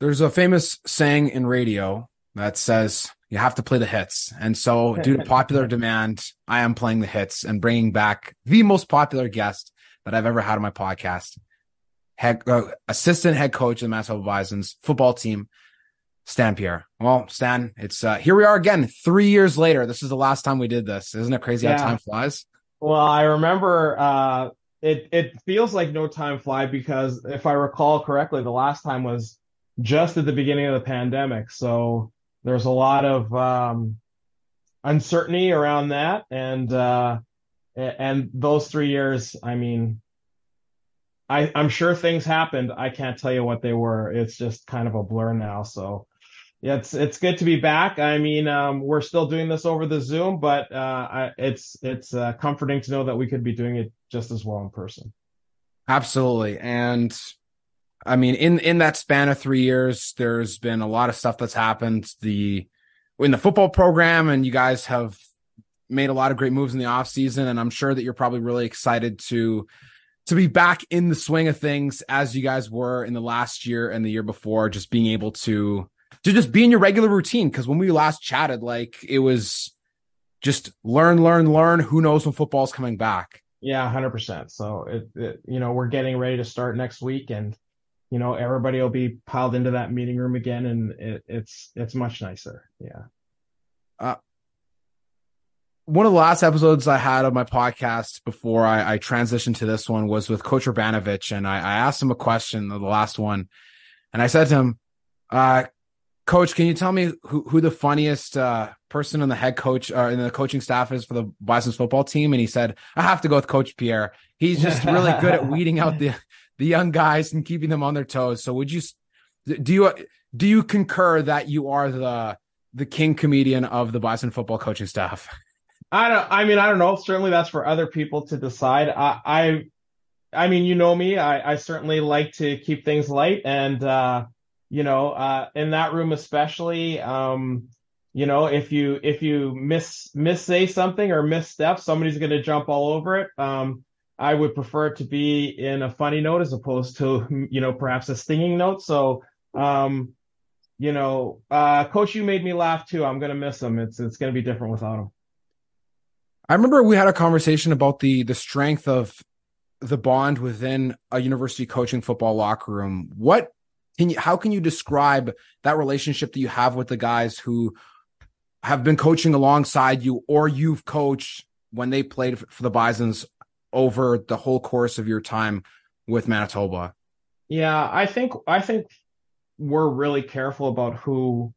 There's a famous saying in radio that says you have to play the hits. And so, due to popular demand, I am playing the hits and bringing back the most popular guest that I've ever had on my podcast, head, uh, assistant head coach of the Manitoba Bison's football team, Stan Pierre. Well, Stan, it's uh, here we are again, three years later. This is the last time we did this. Isn't it crazy yeah. how time flies? Well, I remember uh, it. It feels like no time fly because if I recall correctly, the last time was just at the beginning of the pandemic. So there's a lot of um, uncertainty around that, and uh, and those three years, I mean, I, I'm sure things happened. I can't tell you what they were. It's just kind of a blur now. So yeah, it's it's good to be back. I mean, um, we're still doing this over the Zoom, but uh, I, it's it's uh, comforting to know that we could be doing it just as well in person. Absolutely, and I mean, in in that span of three years, there's been a lot of stuff that's happened. The in the football program, and you guys have made a lot of great moves in the off season, and I'm sure that you're probably really excited to to be back in the swing of things as you guys were in the last year and the year before, just being able to to just be in your regular routine. Because when we last chatted, like it was just learn, learn, learn. Who knows when football's coming back? Yeah, hundred percent. So it, it, you know, we're getting ready to start next week, and you know everybody will be piled into that meeting room again and it, it's it's much nicer yeah uh, one of the last episodes I had of my podcast before I, I transitioned to this one was with Coach Urbanovich, and I, I asked him a question, the last one, and I said to him, uh, "Coach, can you tell me who, who the funniest uh, person in the head coach or uh, in the coaching staff is for the Bison's football team?" And he said, "I have to go with Coach Pierre. He's just really good at weeding out the the young guys and keeping them on their toes. So would you do you do you concur that you are the the king comedian of the Bison football coaching staff? I don't. I mean, I don't know. Certainly, that's for other people to decide. I, I, I mean, you know me. I, I certainly like to keep things light, and uh, you know, uh, in that room especially, um, you know, if you if you miss miss say something or misstep, somebody's going to jump all over it. Um, I would prefer it to be in a funny note as opposed to, you know, perhaps a stinging note. So, um, you know, uh, coach, you made me laugh too. I'm going to miss him. It's, it's going to be different without him. I remember we had a conversation about the, the strength of the bond within a university coaching football locker room. What can you, how can you describe that relationship that you have with the guys who have been coaching alongside you or you've coached when they played for the Bisons over the whole course of your time with Manitoba? Yeah, I think I think we're really careful about who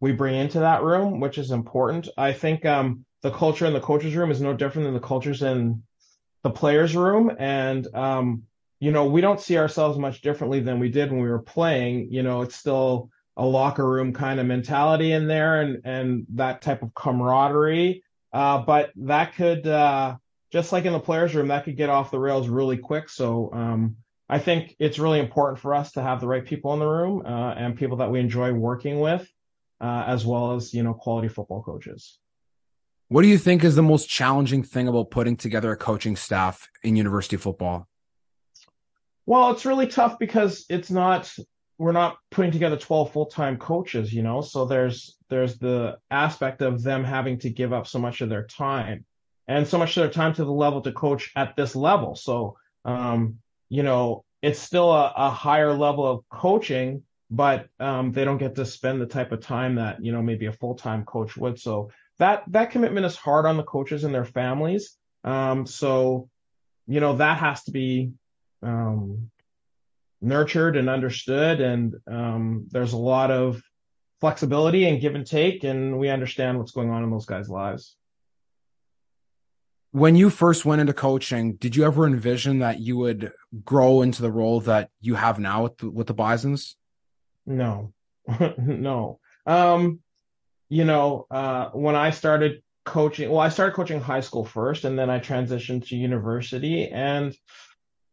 we bring into that room, which is important. I think um, the culture in the coaches room is no different than the cultures in the players room, and um, you know we don't see ourselves much differently than we did when we were playing. You know, it's still a locker room kind of mentality in there, and and that type of camaraderie. Uh, but that could uh, just like in the players room, that could get off the rails really quick. So um, I think it's really important for us to have the right people in the room uh, and people that we enjoy working with, uh, as well as you know quality football coaches. What do you think is the most challenging thing about putting together a coaching staff in university football? Well, it's really tough because it's not we're not putting together 12 full-time coaches, you know. So there's there's the aspect of them having to give up so much of their time and so much of their time to the level to coach at this level. So, um, you know, it's still a, a, higher level of coaching, but um, they don't get to spend the type of time that you know maybe a full time coach would. So that that commitment is hard on the coaches and their families. Um, so, you know, that has to be um, nurtured and understood, and um, there's a lot of flexibility and give and take, and we understand what's going on in those guys' lives when you first went into coaching, did you ever envision that you would grow into the role that you have now with the, with the Bisons? No, no. Um, you know, uh, when I started coaching, well, I started coaching high school first, and then I transitioned to university, and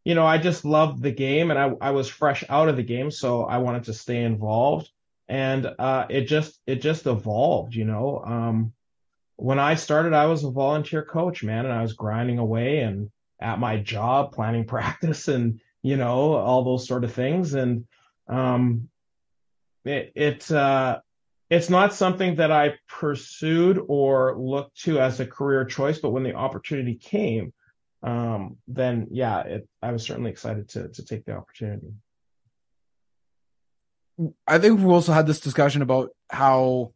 you know, I just loved the game, and I I was fresh out of the game, so I wanted to stay involved, and uh, it just it just evolved, you know. Um, when I started, I was a volunteer coach, man, and I was grinding away and at my job, planning practice and, you know, all those sort of things. And, um, it, it uh, it's not something that I pursued or looked to as a career choice, but when the opportunity came, um, then yeah, it, I was certainly excited to to take the opportunity. I think we also had this discussion about how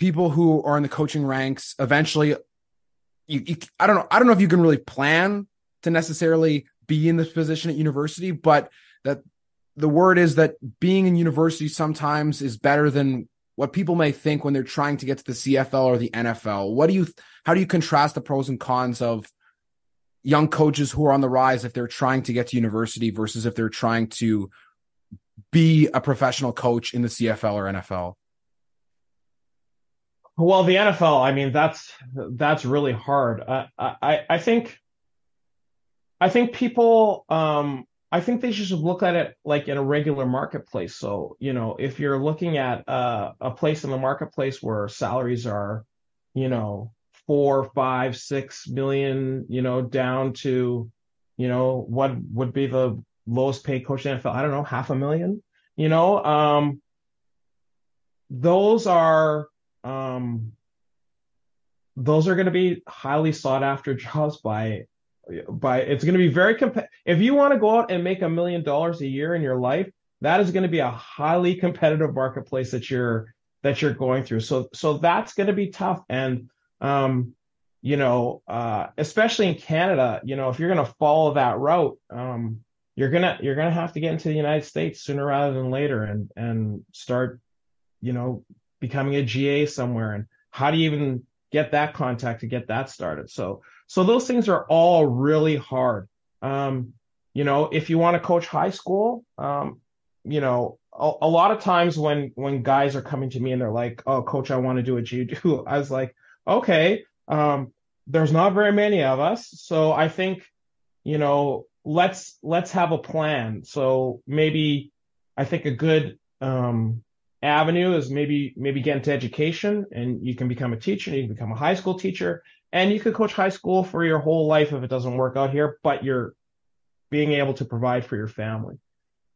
people who are in the coaching ranks eventually you, you, I don't know I don't know if you can really plan to necessarily be in this position at university but that the word is that being in university sometimes is better than what people may think when they're trying to get to the CFL or the NFL. What do you how do you contrast the pros and cons of young coaches who are on the rise if they're trying to get to university versus if they're trying to be a professional coach in the CFL or NFL? Well, the NFL, I mean, that's that's really hard. I I, I think I think people um I think they should look at it like in a regular marketplace. So, you know, if you're looking at uh, a place in the marketplace where salaries are, you know, four, five, six million, you know, down to, you know, what would be the lowest paid coach in NFL? I don't know, half a million, you know, um, those are, um, those are going to be highly sought after jobs by by it's going to be very competitive. If you want to go out and make a million dollars a year in your life, that is going to be a highly competitive marketplace that you're that you're going through. So so that's going to be tough. And um, you know, uh, especially in Canada, you know, if you're going to follow that route, um, you're gonna you're gonna have to get into the United States sooner rather than later and and start, you know, becoming a GA somewhere. And how do you even get that contact to get that started? So so those things are all really hard. Um, you know, if you want to coach high school, um, you know, a, a, lot of times when when guys are coming to me and they're like, "Oh, coach, I want to do what you do," I was like, "Okay, um, there's not very many of us, so I think, you know, let's let's have a plan. So maybe I think a good um, avenue is maybe maybe get into education and you can become a teacher, you can become a high school teacher, and you could coach high school for your whole life if it doesn't work out here, but you're being able to provide for your family.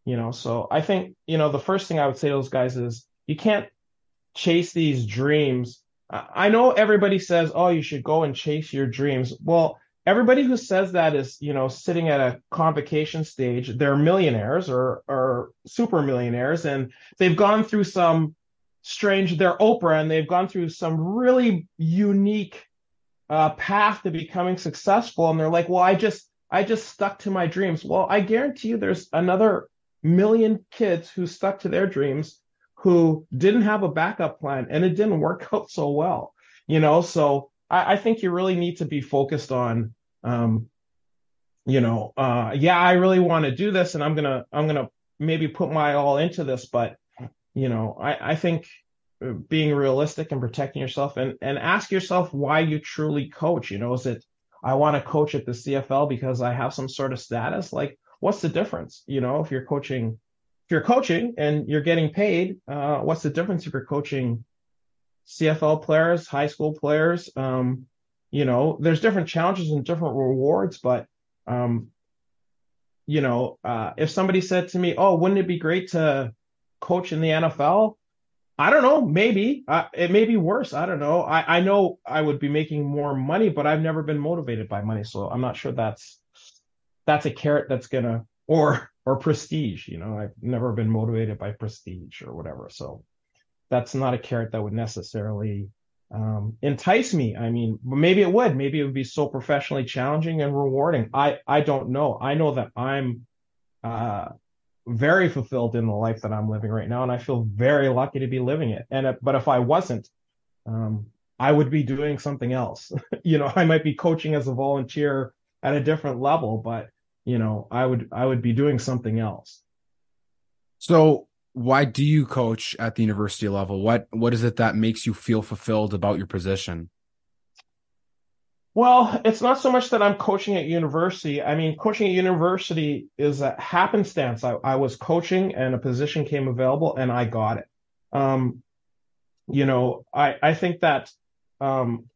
You know, so I think, you know, the first thing I would say to those guys is you can't chase these dreams. I know everybody says, oh, you should go and chase your dreams. Well, everybody who says that is, you know, sitting at a convocation stage. They're millionaires or, or super millionaires and they've gone through some strange, they're Oprah and they've gone through some really unique uh, path to becoming successful and they're like well i just i just stuck to my dreams well i guarantee you there's another million kids who stuck to their dreams who didn't have a backup plan and it didn't work out so well you know so i, I think you really need to be focused on um, you know uh, yeah i really want to do this and i'm gonna i'm gonna maybe put my all into this but you know i i think being realistic and protecting yourself and, and ask yourself why you truly coach. You know, is it, I want to coach at the CFL because I have some sort of status? Like, what's the difference? You know, if you're coaching, if you're coaching and you're getting paid, uh, what's the difference if you're coaching CFL players, high school players? Um, you know, there's different challenges and different rewards, but, um, you know, uh, if somebody said to me, Oh, wouldn't it be great to coach in the NFL? I don't know. Maybe uh, it may be worse. I don't know. I, I know I would be making more money, but I've never been motivated by money, so I'm not sure that's that's a carrot that's gonna or or prestige. You know, I've never been motivated by prestige or whatever. So that's not a carrot that would necessarily um, entice me. I mean, maybe it would. Maybe it would be so professionally challenging and rewarding. I I don't know. I know that I'm uh, very fulfilled in the life that I'm living right now, and I feel very lucky to be living it. And uh, but if I wasn't, um, I would be doing something else. you know, I might be coaching as a volunteer at a different level, but you know, I would I would be doing something else. So why do you coach at the university level? What what is it that makes you feel fulfilled about your position? Well, it's not so much that I'm coaching at university. I mean, coaching at university is a happenstance. I, I was coaching and a position came available and I got it. Um, you know, I, I think that, um,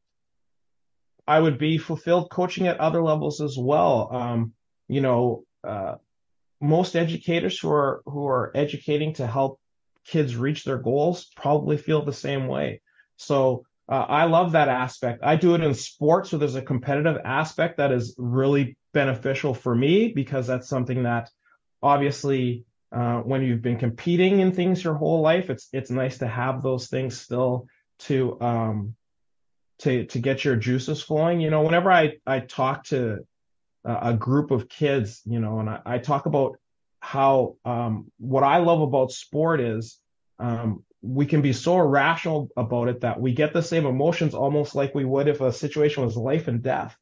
I would be fulfilled coaching at other levels as well. Um, you know, uh, most educators who are who are educating to help kids reach their goals probably feel the same way. So uh, I love that aspect. I do it in sports, so there's a competitive aspect that is really beneficial for me because that's something that obviously uh, when you've been competing in things your whole life, it's it's nice to have those things still to um to to get your juices flowing. You know, whenever I I talk to a group of kids, you know, and I, I talk about how um, what I love about sport is um, we can be so irrational about it that we get the same emotions almost like we would if a situation was life and death.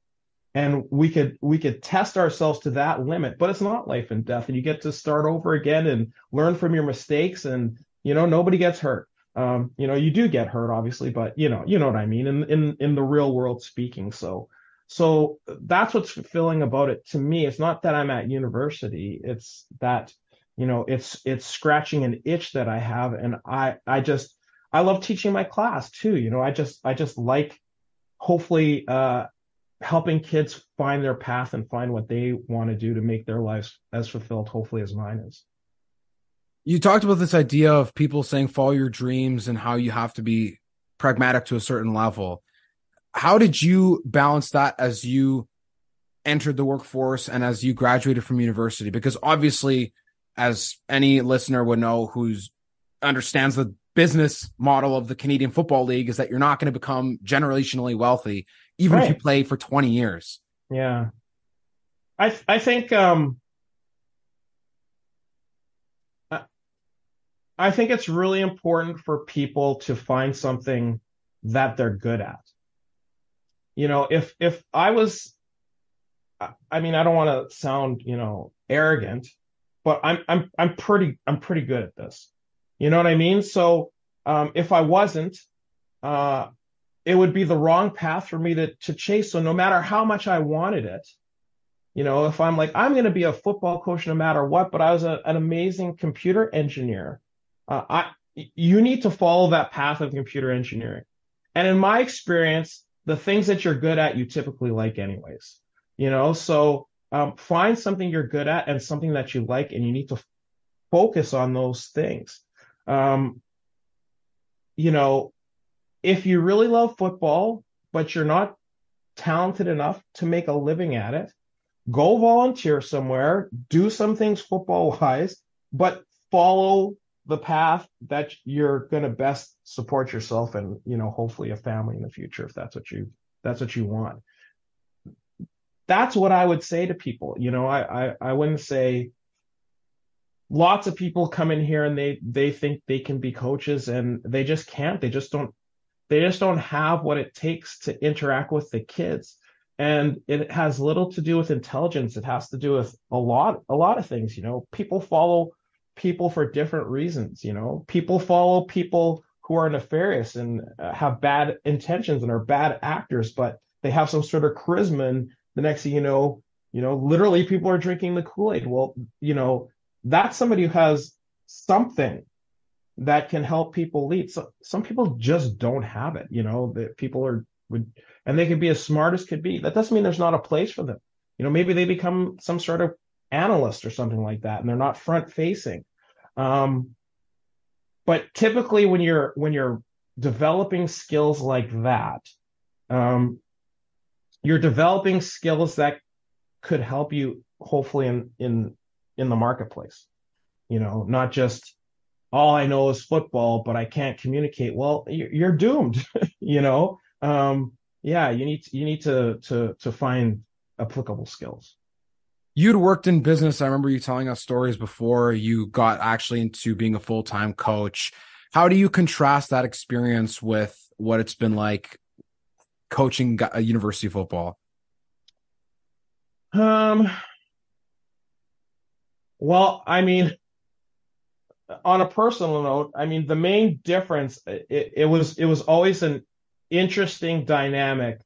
And we could we could test ourselves to that limit, but it's not life and death, and you get to start over again and learn from your mistakes, and you know nobody gets hurt. Um, you know you do get hurt, obviously, but you know you know what I mean in in in the real world speaking. So so that's what's fulfilling about it to me. It's not that I'm at university. It's that, you know, it's, it's scratching an itch that I have. And I, I just, I love teaching my class too. You know, I just, I just like hopefully, uh, helping kids find their path and find what they want to do to make their lives as fulfilled, hopefully as mine is. You talked about this idea of people saying follow your dreams and how you have to be pragmatic to a certain level how did you balance that as you entered the workforce and as you graduated from university? Because obviously, as any listener would know who's understands the business model of the Canadian Football League is that you're not going to become generationally wealthy even right. if you play for 20 years. Yeah. I I think um I think it's really important for people to find something that they're good at you know, if if I was, I mean, I don't want to sound, you know, arrogant, but I'm I'm I'm pretty I'm pretty good at this. You know what I mean? So um, if I wasn't, uh, it would be the wrong path for me to to chase. So no matter how much I wanted it, you know, if I'm like I'm going to be a football coach no matter what, but I was a, an amazing computer engineer, uh, I you need to follow that path of computer engineering. And in my experience, the things that you're good at, you typically like anyways, you know? So, um, find something you're good at and something that you like, and you need to focus on those things. Um, you know, if you really love football, but you're not talented enough to make a living at it, go volunteer somewhere, do some things football wise, but follow the path that you're going to best support yourself and you know hopefully a family in the future if that's what you that's what you want. That's what i would say to people you know i i, I wouldn't say lots of people come in here and they they think they can be coaches and they just can't. They just don't they just don't have what it takes to interact with the kids. And it has little to do with intelligence. It has to do with a lot a lot of things you know. People follow people for different reasons. You know, people follow people who are nefarious and uh, have bad intentions and are bad actors, but they have some sort of charisma. And the next thing you know, you know, literally people are drinking the Kool Aid. Well, you know, that's somebody who has something that can help people lead. So some people just don't have it. You know, that people are would, and they could be as smart as could be. That doesn't mean there's not a place for them. You know, maybe they become some sort of analyst or something like that, and they're not front facing. Um, but typically, when you're when you're developing skills like that, um, you're developing skills that could help you hopefully in in in the marketplace. You know, not just all I know is football, but I can't communicate. Well, you're doomed. you know, um, yeah, you need you need to to to find applicable skills you'd worked in business. I remember you telling us stories before you got actually into being a full time coach. How do you contrast that experience with what it's been like coaching a university football? Um, well, I mean, on a personal note, I mean, the main difference, it, it was, it was always an interesting dynamic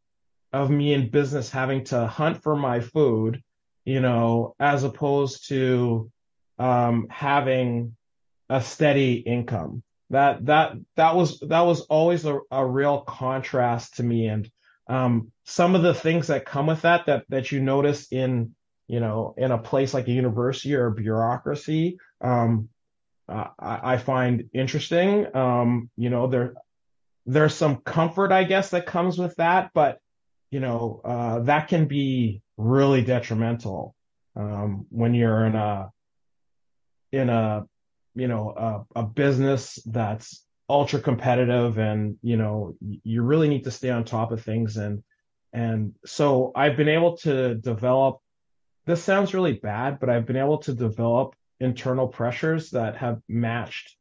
of me in business having to hunt for my food you know, as opposed to um, having a steady income. That that that was that was always a, a real contrast to me, and um, some of the things that come with that that that you notice in you know, in a place like a university or a bureaucracy, um, I, I, find interesting. Um, you know, there, there's some comfort, I guess, that comes with that, but, you know, uh, that can be really detrimental, um, when you're in a, in a, you know, a, a business that's ultra competitive and, you know, you really need to stay on top of things. And, and so I've been able to develop, this sounds really bad, but I've been able to develop internal pressures that have matched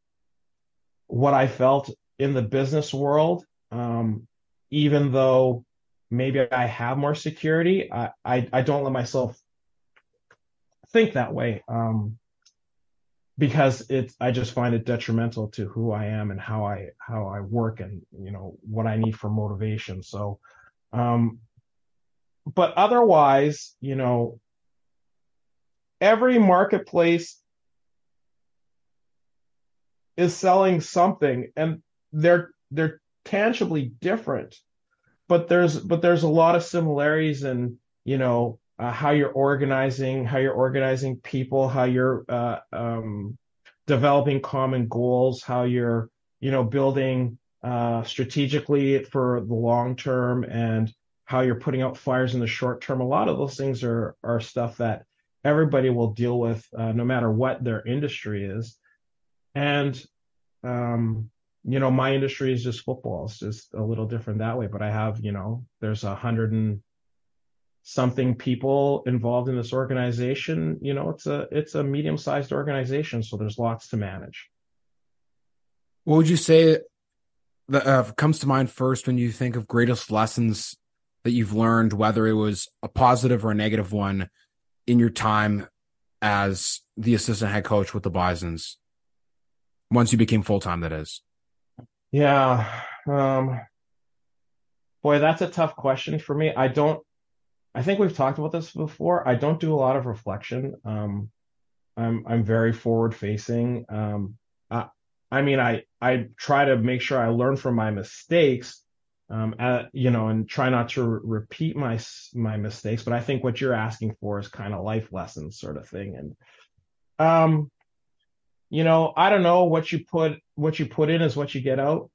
what I felt in the business world. Um, even though maybe I have more security, I, I, I don't let myself think that way. Um, because it's I just find it detrimental to who I am and how I how I work and you know what I need for motivation. So um but otherwise, you know, every marketplace is selling something and they're they're tangibly different but there's but there's a lot of similarities in you know uh, how you're organizing, how you're organizing people, how you're uh, um, developing common goals, how you're you know building uh, strategically for the long term, and how you're putting out fires in the short term. A lot of those things are are stuff that everybody will deal with, uh, no matter what their industry is, and um, you know my industry is just football. It's just a little different that way, but I have you know there's a hundred and something people involved in this organization, you know, it's a it's a medium-sized organization, so there's lots to manage. What would you say that uh, comes to mind first when you think of greatest lessons that you've learned, whether it was a positive or a negative one, in your time as the assistant head coach with the Bisons? Once you became full time, that is. Yeah. Um, boy, that's a tough question for me. I don't I think we've talked about this before. I don't do a lot of reflection. Um, I'm I'm very forward facing. Um, I, I mean, I I try to make sure I learn from my mistakes, um, at, you know, and try not to re- repeat my my mistakes. But I think what you're asking for is kind of life lessons, sort of thing. And, um, you know, I don't know what you put what you put in is what you get out.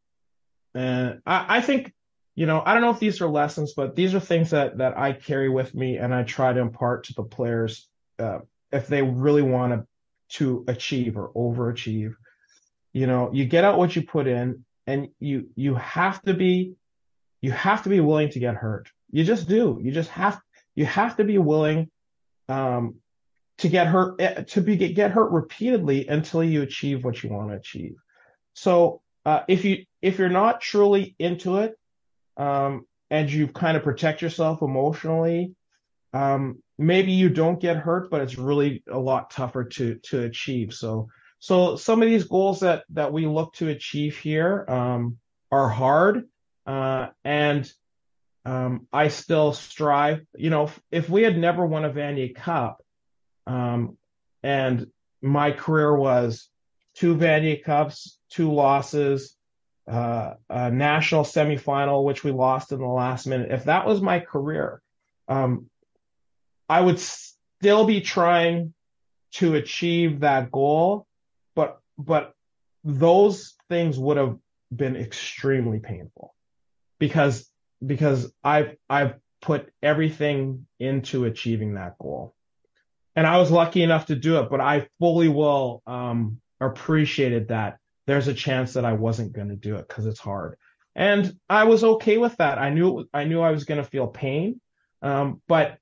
And I, I think you know, I don't know if these are lessons, but these are things that that I carry with me and I try to impart to the players uh, if they really want to to achieve or overachieve. You know, you get out what you put in, and you you have to be you have to be willing to get hurt. You just do. You just have you have to be willing um, to get hurt eh, to be get hurt repeatedly until you achieve what you want to achieve. So uh, if you if you're not truly into it um, and you kind of protect yourself emotionally, um, maybe you don't get hurt, but it's really a lot tougher to to achieve. So so some of these goals that that we look to achieve here um, are hard, uh, and um, I still strive. You know, if, if, we had never won a Vanier Cup, and my career was two Vanier Cups, two losses, uh, a national semifinal, which we lost in the last minute. If that was my career, um, I would still be trying to achieve that goal, but but those things would have been extremely painful because because I've I've put everything into achieving that goal. And I was lucky enough to do it, but I fully will um, appreciated that there's a chance that I wasn't going to do it because it's hard. And I was okay with that. I knew I knew I was going to feel pain, um, but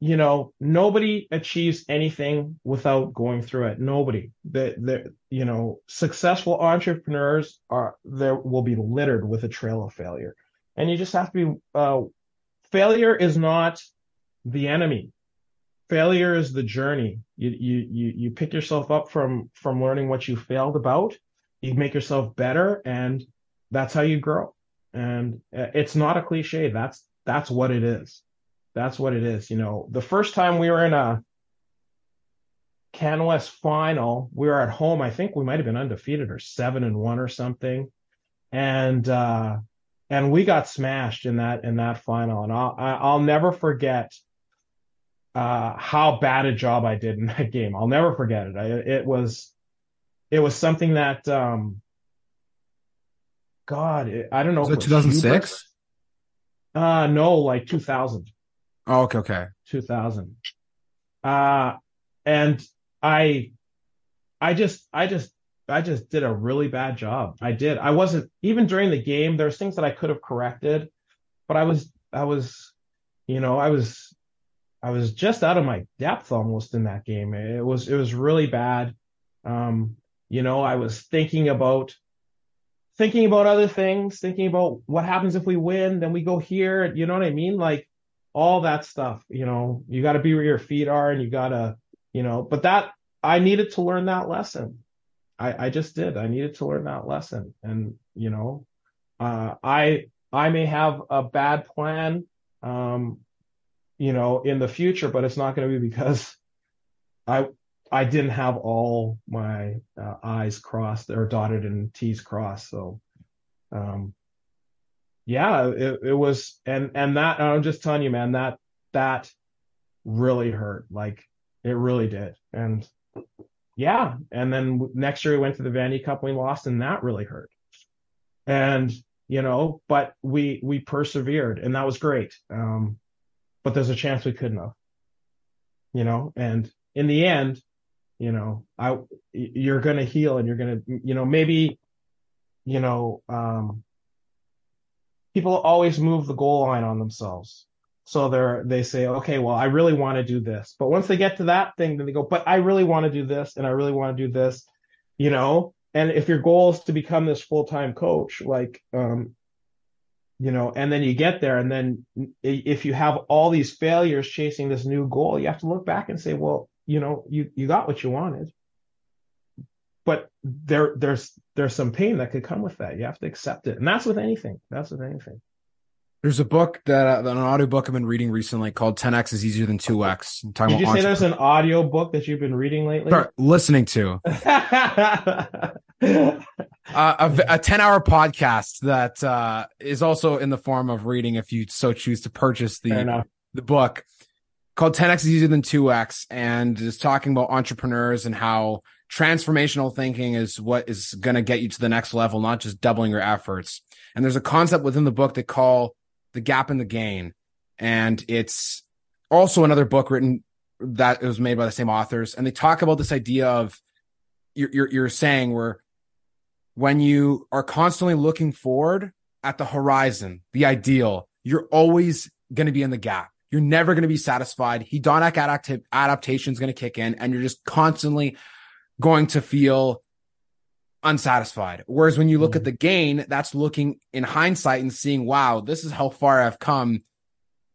you know, nobody achieves anything without going through it. Nobody. The, you know, successful entrepreneurs are there will be littered with a trail of failure, and you just have to be. Uh, failure is not the enemy. Failure is the journey. You you you you pick yourself up from from learning what you failed about, you make yourself better and that's how you grow. And uh, it's not a cliche. That's, that's what it is. That's what it is. You know, the first time we were in a CanWest final, we were at home. I think we might have been undefeated or seven and one or something. And, uh, and we got smashed in that, in that final. And I'll, I'll never forget, uh, how bad a job I did in that game. I'll never forget it. I, it was, it was something that, um, God, it, I don't know. Was it 2006? Uh, no, like 2000. Oh, okay, okay. 2000. Uh, and I, I just, I just, I just did a really bad job. I did. I wasn't even during the game. There's things that I could have corrected, but I was, I was, you know, I was, I was just out of my depth almost in that game. It was, it was really bad. Um, you know, I was thinking about, thinking about other things, thinking about what happens if we win, then we go here. You know what I mean? Like all that stuff, you know, you got to be where your feet are and you got to, you know, but that I needed to learn that lesson. I, I just did. I needed to learn that lesson. And, you know, uh, I, I may have a bad plan, um, you know, in the future, but it's not going to be because I, I didn't have all my uh, I's crossed or dotted and T's crossed. So, um, yeah, it, it was, and, and that, I'm just telling you, man, that, that really hurt. Like it really did. And yeah. And then next year we went to the Vanier Cup, we lost and that really hurt. And, you know, but we, we persevered and that was great. Um, but there's a chance we couldn't have, you know, and in the end, you know, I, you're going to heal and you're going to, you know, maybe, you know, um, people always move the goal line on themselves. So they're, they say, okay, well, I really want to do this. But once they get to that thing, then they go, but I really want to do this and I really want to do this, you know? And if your goal is to become this full-time coach, like, um, you know, and then you get there and then if you have all these failures chasing this new goal, you have to look back and say, well, you know, you, you got what you wanted. But there, there's, there's some pain that could come with that. You have to accept it. And that's with anything. That's with anything. There's a book that uh, an audio book I've been reading recently called 10x is easier than 2x. Did you say there's an audio book that you've been reading lately? Sorry, listening to uh, a, a 10 hour podcast that uh, is also in the form of reading if you so choose to purchase the the book called 10x is easier than 2x and is talking about entrepreneurs and how transformational thinking is what is going to get you to the next level, not just doubling your efforts. And there's a concept within the book they call the gap in the gain. And it's also another book written that was made by the same authors. And they talk about this idea of you're, you're, you're saying where when you are constantly looking forward at the horizon, the ideal, you're always going to be in the gap you're never going to be satisfied. Hedonic adapt- adaptation is going to kick in and you're just constantly going to feel unsatisfied. Whereas when you look mm-hmm. at the gain, that's looking in hindsight and seeing, wow, this is how far I've come.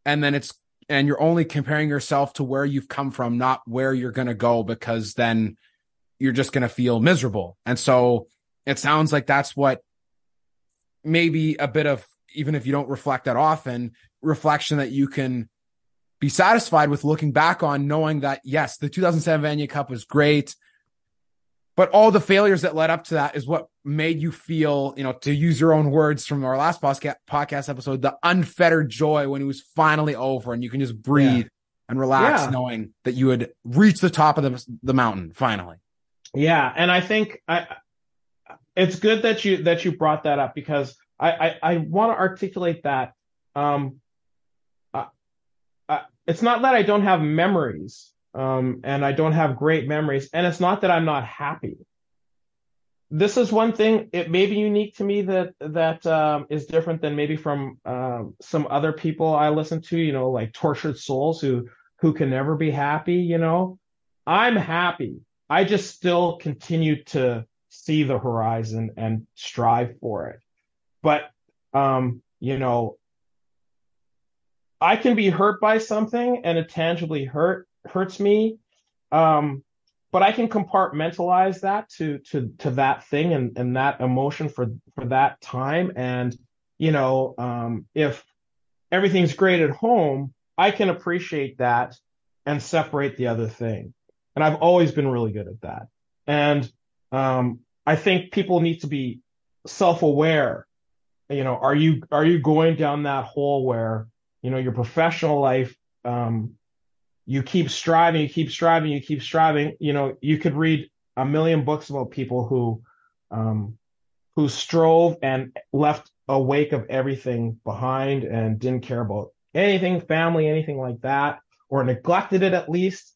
And then it's, and you're only comparing yourself to where you've come from, not where you're going to go, because then you're just going to feel miserable. And so it sounds like that's what maybe a bit of, even if you don't reflect that often, reflection that you can be satisfied with looking back on knowing that yes, the 2007 Vanier Cup was great, but all the failures that led up to that is what made you feel, you know, to use your own words from our last podcast episode, the unfettered joy when it was finally over and you can just breathe yeah. and relax yeah. knowing that you had reached the top of the, the mountain finally. Yeah. And I think I, it's good that you, that you brought that up because I, I, I want to articulate that. Um, it's not that I don't have memories, um, and I don't have great memories, and it's not that I'm not happy. This is one thing. It may be unique to me that that um, is different than maybe from um, some other people I listen to. You know, like tortured souls who who can never be happy. You know, I'm happy. I just still continue to see the horizon and strive for it. But um, you know, I can be hurt by something and it tangibly hurt hurts me. Um, but I can compartmentalize that to to to that thing and, and that emotion for for that time. And you know, um, if everything's great at home, I can appreciate that and separate the other thing. And I've always been really good at that. And um, I think people need to be self-aware. You know, are you are you going down that hole where you know, your professional life, um, you keep striving, you keep striving, you keep striving. You know, you could read a million books about people who, um, who strove and left a wake of everything behind and didn't care about anything, family, anything like that, or neglected it at least.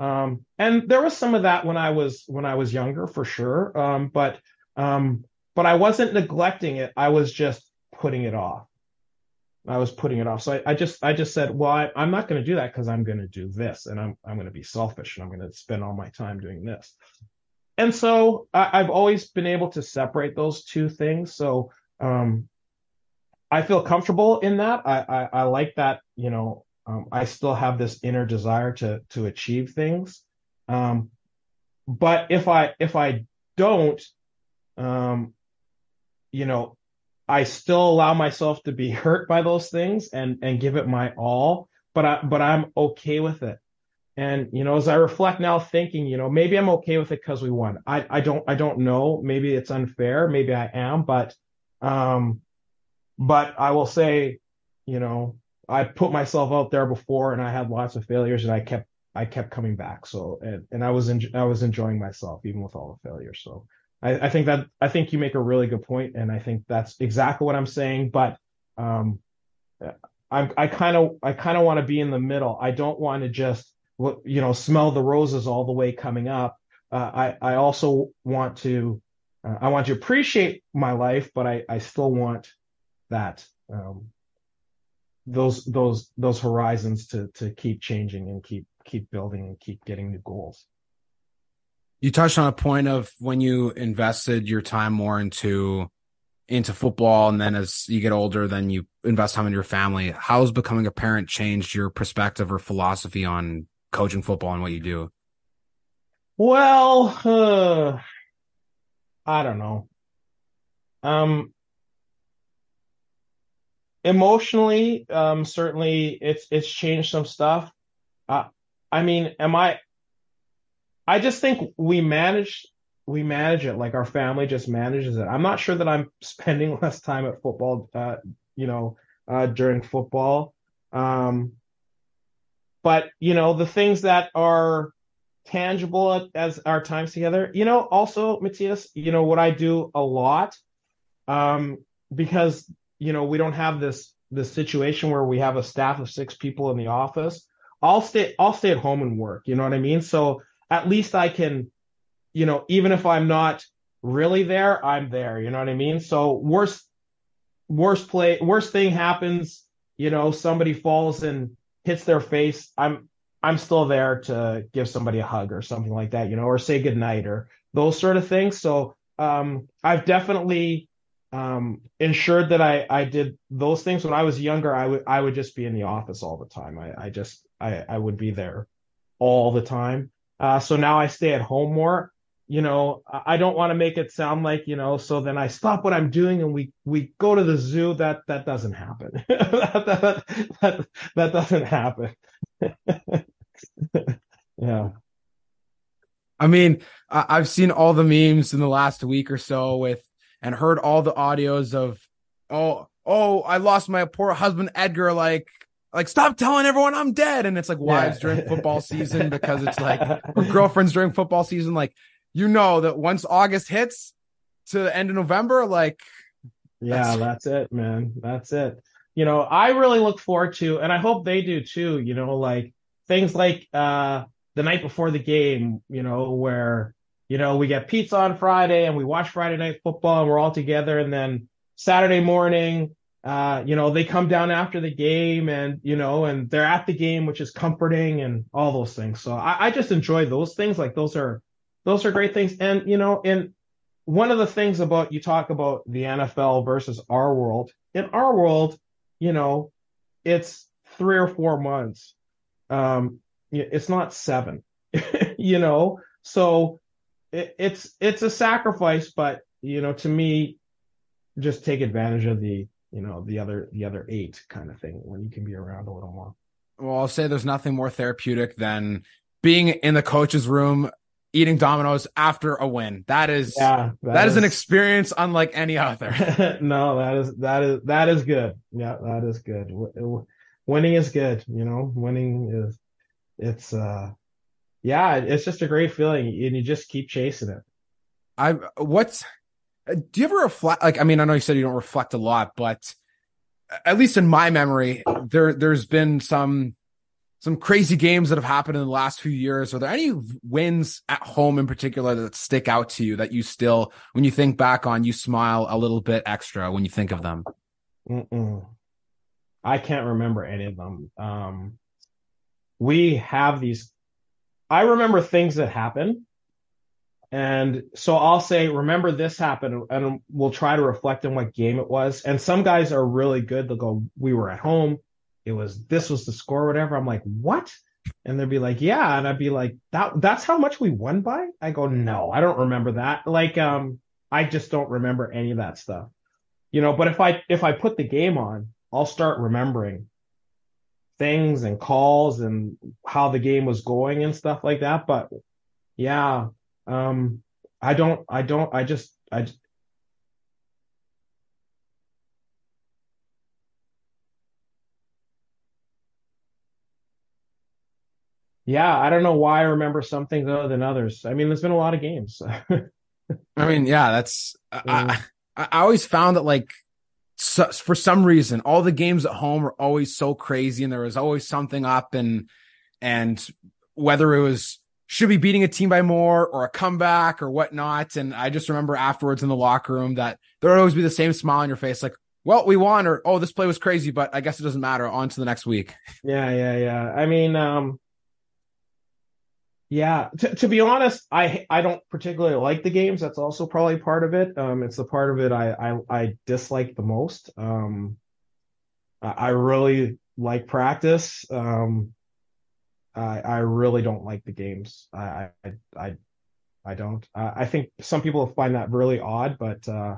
Um, and there was some of that when I was when I was younger, for sure. Um, but um, but I wasn't neglecting it. I was just putting it off. I was putting it off. So I, I just I just said, well, I, am not going to do that because I'm going to do this, and I'm I'm going to be selfish, and I'm going to spend all my time doing this. And so I, have always been able to separate those two things. So um, I feel comfortable in that. I, I, I like that. You know, um, I still have this inner desire to to achieve things. Um, but if I if I don't, um, you know, I still allow myself to be hurt by those things and and give it my all. But I but I'm okay with it. And you know, as I reflect now, thinking, you know, maybe I'm okay with it because we won. I I don't I don't know. Maybe it's unfair. Maybe I am. But um, but I will say, you know, I put myself out there before and I had lots of failures and I kept I kept coming back. So and, and I was en- I was enjoying myself even with all the failures. So I, I, think that I think you make a really good point, and I think that's exactly what I'm saying. But um, I'm I kind of I kind of want to be in the middle. I don't want to just you know smell the roses all the way coming up. Uh, I I also want to uh, I want to appreciate my life, but I I still want that um, those those those horizons to to keep changing and keep keep building and keep getting new goals. You touched on a point of when you invested your time more into into football and then as you get older then you invest time in your family. How How's becoming a parent changed your perspective or philosophy on coaching football and what you do? Well, uh, I don't know. Um emotionally, um, certainly it's it's changed some stuff. Uh, I mean, am I? I just think we manage we manage it like our family just manages it. I'm not sure that I'm spending less time at football, uh, you know, uh, during football. Um, but you know, the things that are tangible as our times together, you know, also Matthias, you know, what I do a lot, um, because you know, we don't have this this situation where we have a staff of six people in the office. I'll stay I'll stay at home and work. You know what I mean? So at least I can, you know, even if I'm not really there, I'm there. You know what I mean? So worst worst play worst thing happens, you know, somebody falls and hits their face. I'm I'm still there to give somebody a hug or something like that, you know, or say goodnight or those sort of things. So um, I've definitely um, ensured that I, I did those things when I was younger. I would I would just be in the office all the time. I, I just I, I would be there all the time. Uh, so now I stay at home more. You know, I don't want to make it sound like you know. So then I stop what I'm doing and we we go to the zoo. That that doesn't happen. that, that, that, that doesn't happen. yeah. I mean, I've seen all the memes in the last week or so with and heard all the audios of, oh, oh, I lost my poor husband Edgar. Like, like stop telling everyone I'm dead. And it's like wives yeah. during football season because it's like or girlfriends during football season. Like, you know that once August hits to the end of November, like, yeah, that's, that's it, man. That's it. You know, I really look forward to, and I hope they do too. You know, like things like uh the night before the game. You know, where you know, we get pizza on Friday and we watch Friday night football and we're all together. And then Saturday morning, uh, you know, they come down after the game and, you know, and they're at the game, which is comforting and all those things. So I, I just enjoy those things. Like those are, those are great things. And, you know, and one of the things about you talk about the NFL versus our world in our world, you know, it's three or four months. Um, it's not seven, you know, so it, it's it's a sacrifice, but you know, to me, just take advantage of the you know the other the other eight kind of thing when you can be around a little more. Well, I'll say there's nothing more therapeutic than being in the coach's room eating Domino's after a win. That is yeah, that, that is, is, an experience unlike any other. no, that is that is that is good. Yeah, that is good. Winning is good. You know, winning is it's uh, yeah, it's just a great feeling, and you just keep chasing it. I what's do you ever reflect? Like, I mean, I know you said you don't reflect a lot, but at least in my memory, there there's been some some crazy games that have happened in the last few years. Are there any wins at home in particular that stick out to you that you still, when you think back on, you smile a little bit extra when you think of them? Mm-mm. I can't remember any of them. Um, we have these. I remember things that happen. And so I'll say, remember this happened, and we'll try to reflect on what game it was. And some guys are really good. They'll go, we were at home. It was, this was the score, whatever. I'm like, what? And they'd be like, yeah. And I'd be like, that, that's how much we won by? I go, no, I don't remember that. Like, um, I just don't remember any of that stuff, you know, but if I, if I put the game on, I'll start remembering things and calls and how the game was going and stuff like that. But yeah, um, I don't, I don't, I just, I. Yeah, I don't know why I remember some things other than others. I mean, there's been a lot of games. I mean, yeah, that's. I, I, I always found that like so, for some reason, all the games at home are always so crazy, and there was always something up, and and whether it was should be beating a team by more or a comeback or whatnot. And I just remember afterwards in the locker room that there would always be the same smile on your face, like, well, we won, or oh, this play was crazy, but I guess it doesn't matter. On to the next week. Yeah, yeah, yeah. I mean, um, yeah. T- to be honest, I I don't particularly like the games. That's also probably part of it. Um, it's the part of it I I, I dislike the most. Um, I, really like practice. Um, I, I really don't like the games. I, I, I, I don't. I think some people find that really odd, but uh,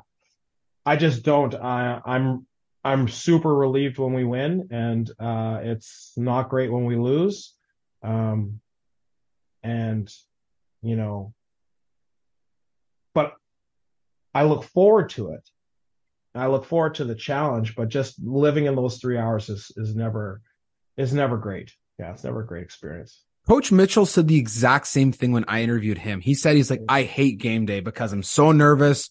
I just don't. I, I'm, I'm super relieved when we win, and uh, it's not great when we lose. Um, and you know, but I look forward to it. I look forward to the challenge, but just living in those three hours is is never is never great yeah, it's never a great experience. Coach Mitchell said the exact same thing when I interviewed him. He said he's like, I hate game day because I'm so nervous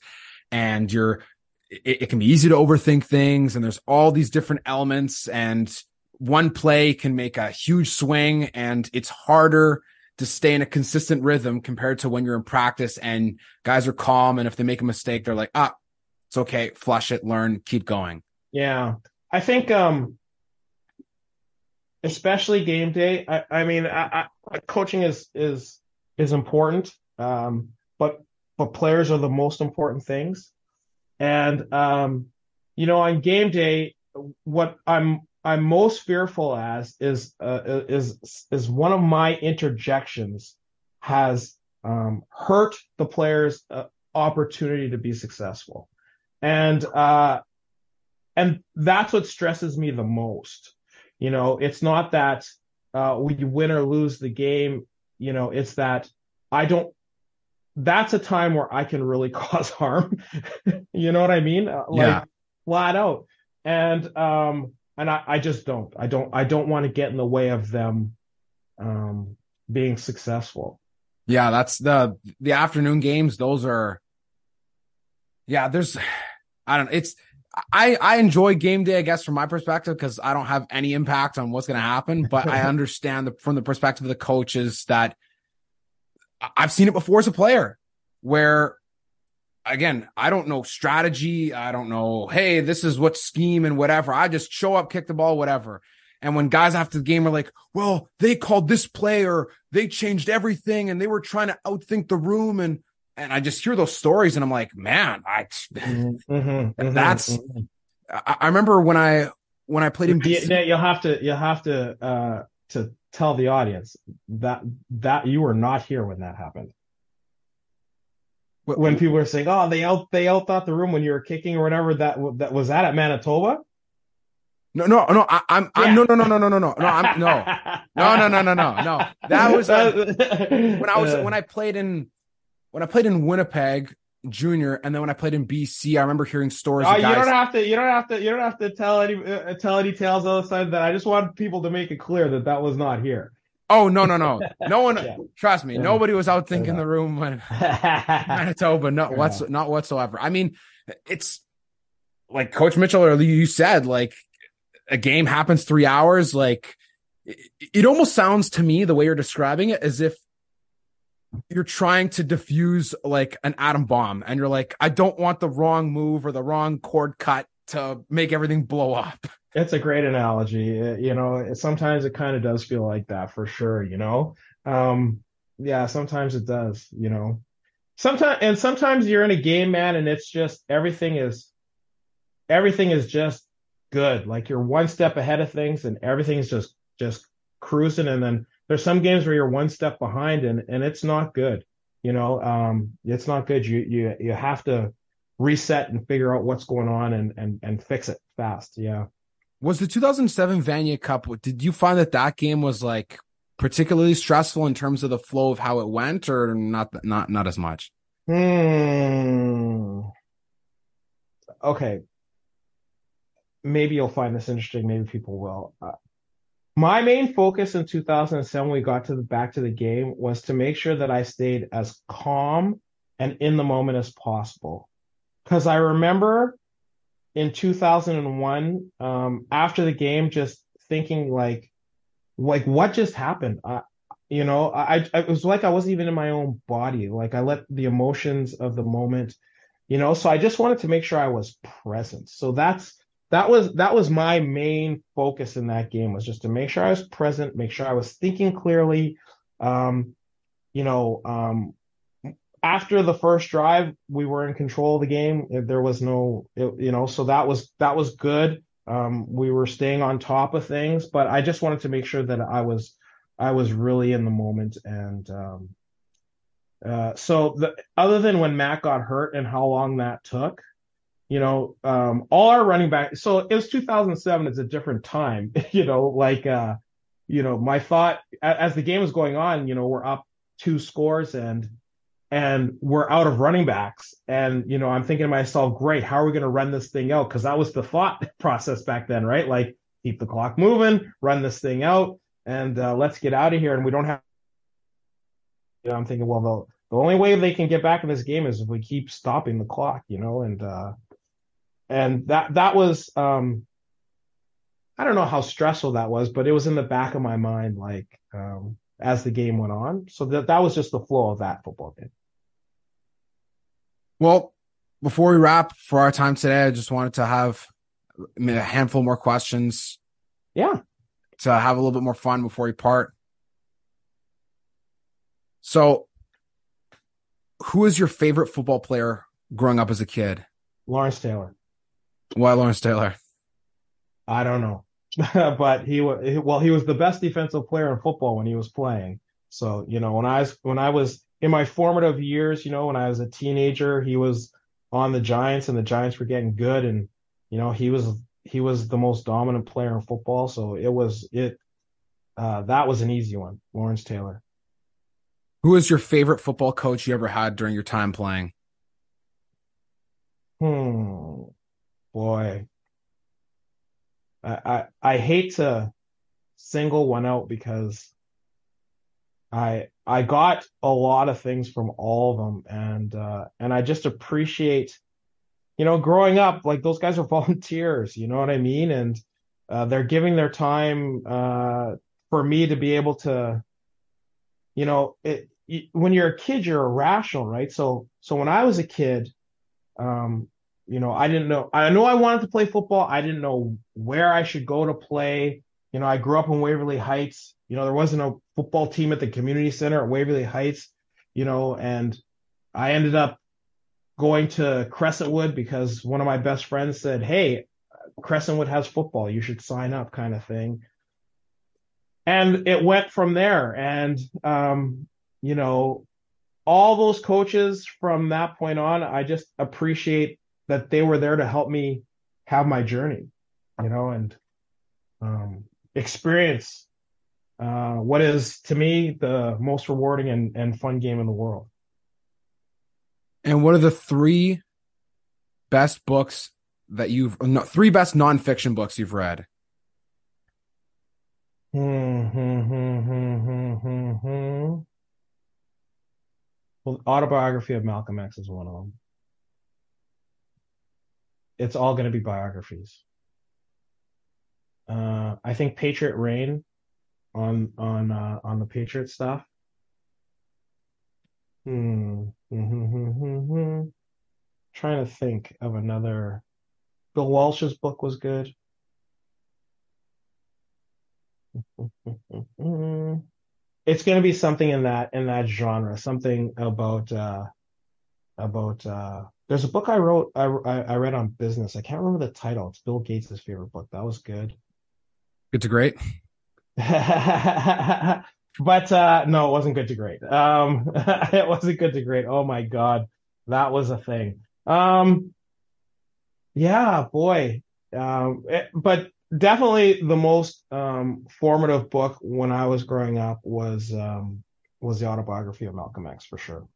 and you're, it, it, can be easy to overthink things and there's all these different elements and one play can make a huge swing and it's harder to stay in a consistent rhythm compared to when you're in practice and guys are calm. And if they make a mistake, they're like, ah, it's okay. Flush it, learn, keep going. Yeah. I think, um, especially game day. I, I mean, I, I, coaching is is is important, um, but but players are the most important things. And um, you know, on game day, what I'm I'm most fearful as is uh, is is one of my interjections has um, hurt the player's uh, opportunity to be successful, and uh, and that's what stresses me the most. You know, it's not that uh, we win or lose the game. You know, it's that I don't. That's a time where I can really cause harm. you know what I mean? Uh, like yeah. flat out. And um, and I, I just don't. I don't. I don't want to get in the way of them um being successful. Yeah, that's the the afternoon games. Those are. Yeah, there's. I don't. Know. It's I, I enjoy game day, I guess, from my perspective, because I don't have any impact on what's going to happen. But I understand the, from the perspective of the coaches that I've seen it before as a player where, again, I don't know strategy. I don't know, hey, this is what scheme and whatever. I just show up, kick the ball, whatever. And when guys after the game are like, well, they called this player, they changed everything and they were trying to outthink the room and and I just hear those stories and I'm like, man, I mm-hmm, mm-hmm, that's mm-hmm. I, I, remember when I when I played in BC, yeah, you'll have to you'll have to uh to tell the audience that that you were not here when that happened. What, when people were saying, "Oh, they out they out thought the room when you were kicking or whatever," that that was that at Manitoba. No, no, no. I, am I'm, I'm no, no, no, no, no, no, no. No, I'm no, no, no, no, no, no, no. That was uh, when I was when I played in when I played in Winnipeg junior, and then when I played in BC, I remember hearing stories. Oh, guys... you don't have to. You don't have to. You don't have to tell any uh, tell any tales outside of that. I just want people to make it clear that that was not here. Oh no no no no one yeah. trust me Yeah. nobody was out thinking the room when Manitoba not what's not whatsoever. I mean it's like Coach Mitchell or you said like a game happens three hours like it, it almost sounds to me the way you're describing it as if you're trying to diffuse like an atom bomb and you're like I don't want the wrong move or the wrong cord cut to make everything blow up. It's a great analogy. You know, sometimes it kind of does feel like that for sure, you know? Um, yeah, sometimes it does, you know. Sometimes, and sometimes you're in a game, man, and it's just everything is, everything is just good. Like you're one step ahead of things and everything's just, just cruising. And then there's some games where you're one step behind and, and it's not good. You know, um, it's not good. You, you, you have to reset and figure out what's going on and, and, and fix it fast. Yeah. Was the 2007 Vanier Cup? Did you find that that game was like particularly stressful in terms of the flow of how it went, or not? Not not as much. Hmm. Okay. Maybe you'll find this interesting. Maybe people will. Uh, my main focus in 2007, when we got to the back to the game, was to make sure that I stayed as calm and in the moment as possible. Because I remember in 2001, um, after the game, just thinking like, like what just happened? I, you know, I, I, it was like I wasn't even in my own body. Like I let the emotions of the moment, you know, so I just wanted to make sure I was present. So that's, that was, that was my main focus in that game was just to make sure I was present, make sure I was thinking clearly. Um, you know, um, after the first drive, we were in control of the game. There was no, you know, so that was, that was good. Um, we were staying on top of things, but I just wanted to make sure that I was, I was really in the moment. And, um, uh, so the, other than when Matt got hurt and how long that took, you know, um, all our running back, so it was 2007. It's a different time, you know, like, uh, you know, my thought as the game was going on, you know, we're up two scores and, and we're out of running backs. And, you know, I'm thinking to myself, great, how are we going to run this thing out? Cause that was the thought process back then, right? Like keep the clock moving, run this thing out and, uh, let's get out of here. And we don't have, you know, I'm thinking, well, the, the only way they can get back in this game is if we keep stopping the clock, you know, and, uh, and that, that was, um, I don't know how stressful that was, but it was in the back of my mind, like, um, as the game went on. So that, that was just the flow of that football game. Well, before we wrap for our time today, I just wanted to have I mean, a handful more questions Yeah. to have a little bit more fun before we part. So, who is your favorite football player growing up as a kid? Lawrence Taylor. Why Lawrence Taylor? I don't know, but he was well. He was the best defensive player in football when he was playing. So you know, when I was when I was in my formative years, you know, when I was a teenager, he was on the Giants, and the Giants were getting good, and you know, he was he was the most dominant player in football. So it was it. Uh, that was an easy one, Lawrence Taylor. Who is your favorite football coach you ever had during your time playing? Hmm. Boy. I, I I hate to single one out because I I got a lot of things from all of them and uh and I just appreciate you know growing up like those guys are volunteers you know what I mean and uh they're giving their time uh for me to be able to you know it you, when you're a kid you're irrational right so so when I was a kid um you know, I didn't know. I know I wanted to play football. I didn't know where I should go to play. You know, I grew up in Waverley Heights. You know, there wasn't a football team at the community center at Waverley Heights. You know, and I ended up going to Crescentwood because one of my best friends said, "Hey, Crescentwood has football. You should sign up," kind of thing. And it went from there. And um, you know, all those coaches from that point on, I just appreciate that they were there to help me have my journey, you know, and um, experience uh, what is to me the most rewarding and, and fun game in the world. And what are the three best books that you've no, three best nonfiction books you've read? Hmm, hmm, hmm, hmm, hmm, hmm, hmm. Well, autobiography of Malcolm X is one of them. It's all going to be biographies. Uh, I think Patriot Reign on on uh, on the Patriot stuff. Hmm. hmm, hmm, hmm, hmm. Trying to think of another. Bill Walsh's book was good. It's going to be something in that in that genre, something about uh about uh there's a book I wrote I I read on business. I can't remember the title. It's Bill Gates' favorite book. That was good. To great. but uh no, it wasn't good to great. Um it wasn't good to great. Oh my god. That was a thing. Um yeah, boy. Um it, but definitely the most um formative book when I was growing up was um was the autobiography of Malcolm X for sure.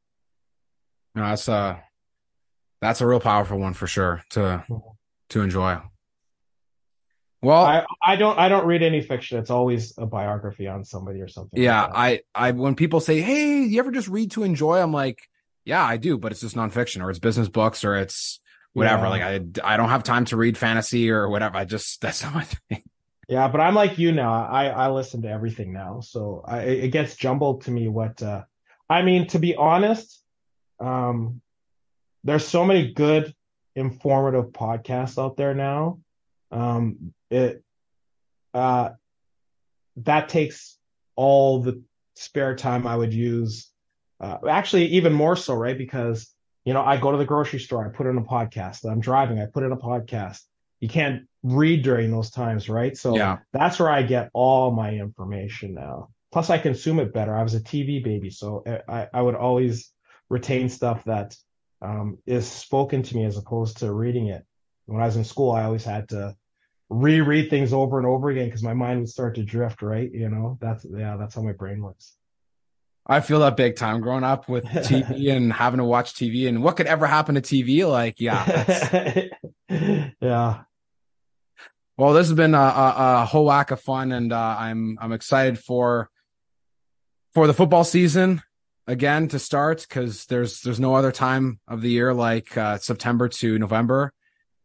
No, that's a that's a real powerful one for sure to to enjoy. Well, I, I don't I don't read any fiction. It's always a biography on somebody or something. Yeah, like I I when people say, "Hey, you ever just read to enjoy?" I'm like, "Yeah, I do, but it's just nonfiction or it's business books or it's whatever." Yeah. Like I I don't have time to read fantasy or whatever. I just that's not my thing. Yeah, but I'm like you now. I I listen to everything now, so I, it gets jumbled to me. What uh, I mean, to be honest, um, there's so many good, informative podcasts out there now. Um, it uh, that takes all the spare time I would use. Uh, actually, even more so, right? Because you know, I go to the grocery store, I put in a podcast. I'm driving, I put in a podcast. You can't read during those times, right? So yeah. that's where I get all my information now. Plus, I consume it better. I was a TV baby, so I, I would always retain stuff that um, is spoken to me as opposed to reading it. When I was in school, I always had to reread things over and over again because my mind would start to drift. Right? You know, that's yeah, that's how my brain works. I feel that big time growing up with TV and having to watch TV and what could ever happen to TV? Like, yeah, yeah. Well, this has been a, a, a whole whack of fun, and uh, I'm I'm excited for for the football season again to start because there's there's no other time of the year like uh, September to November,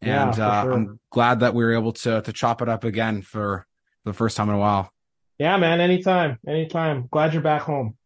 and yeah, uh, sure. I'm glad that we were able to to chop it up again for the first time in a while. Yeah, man. Anytime, anytime. Glad you're back home.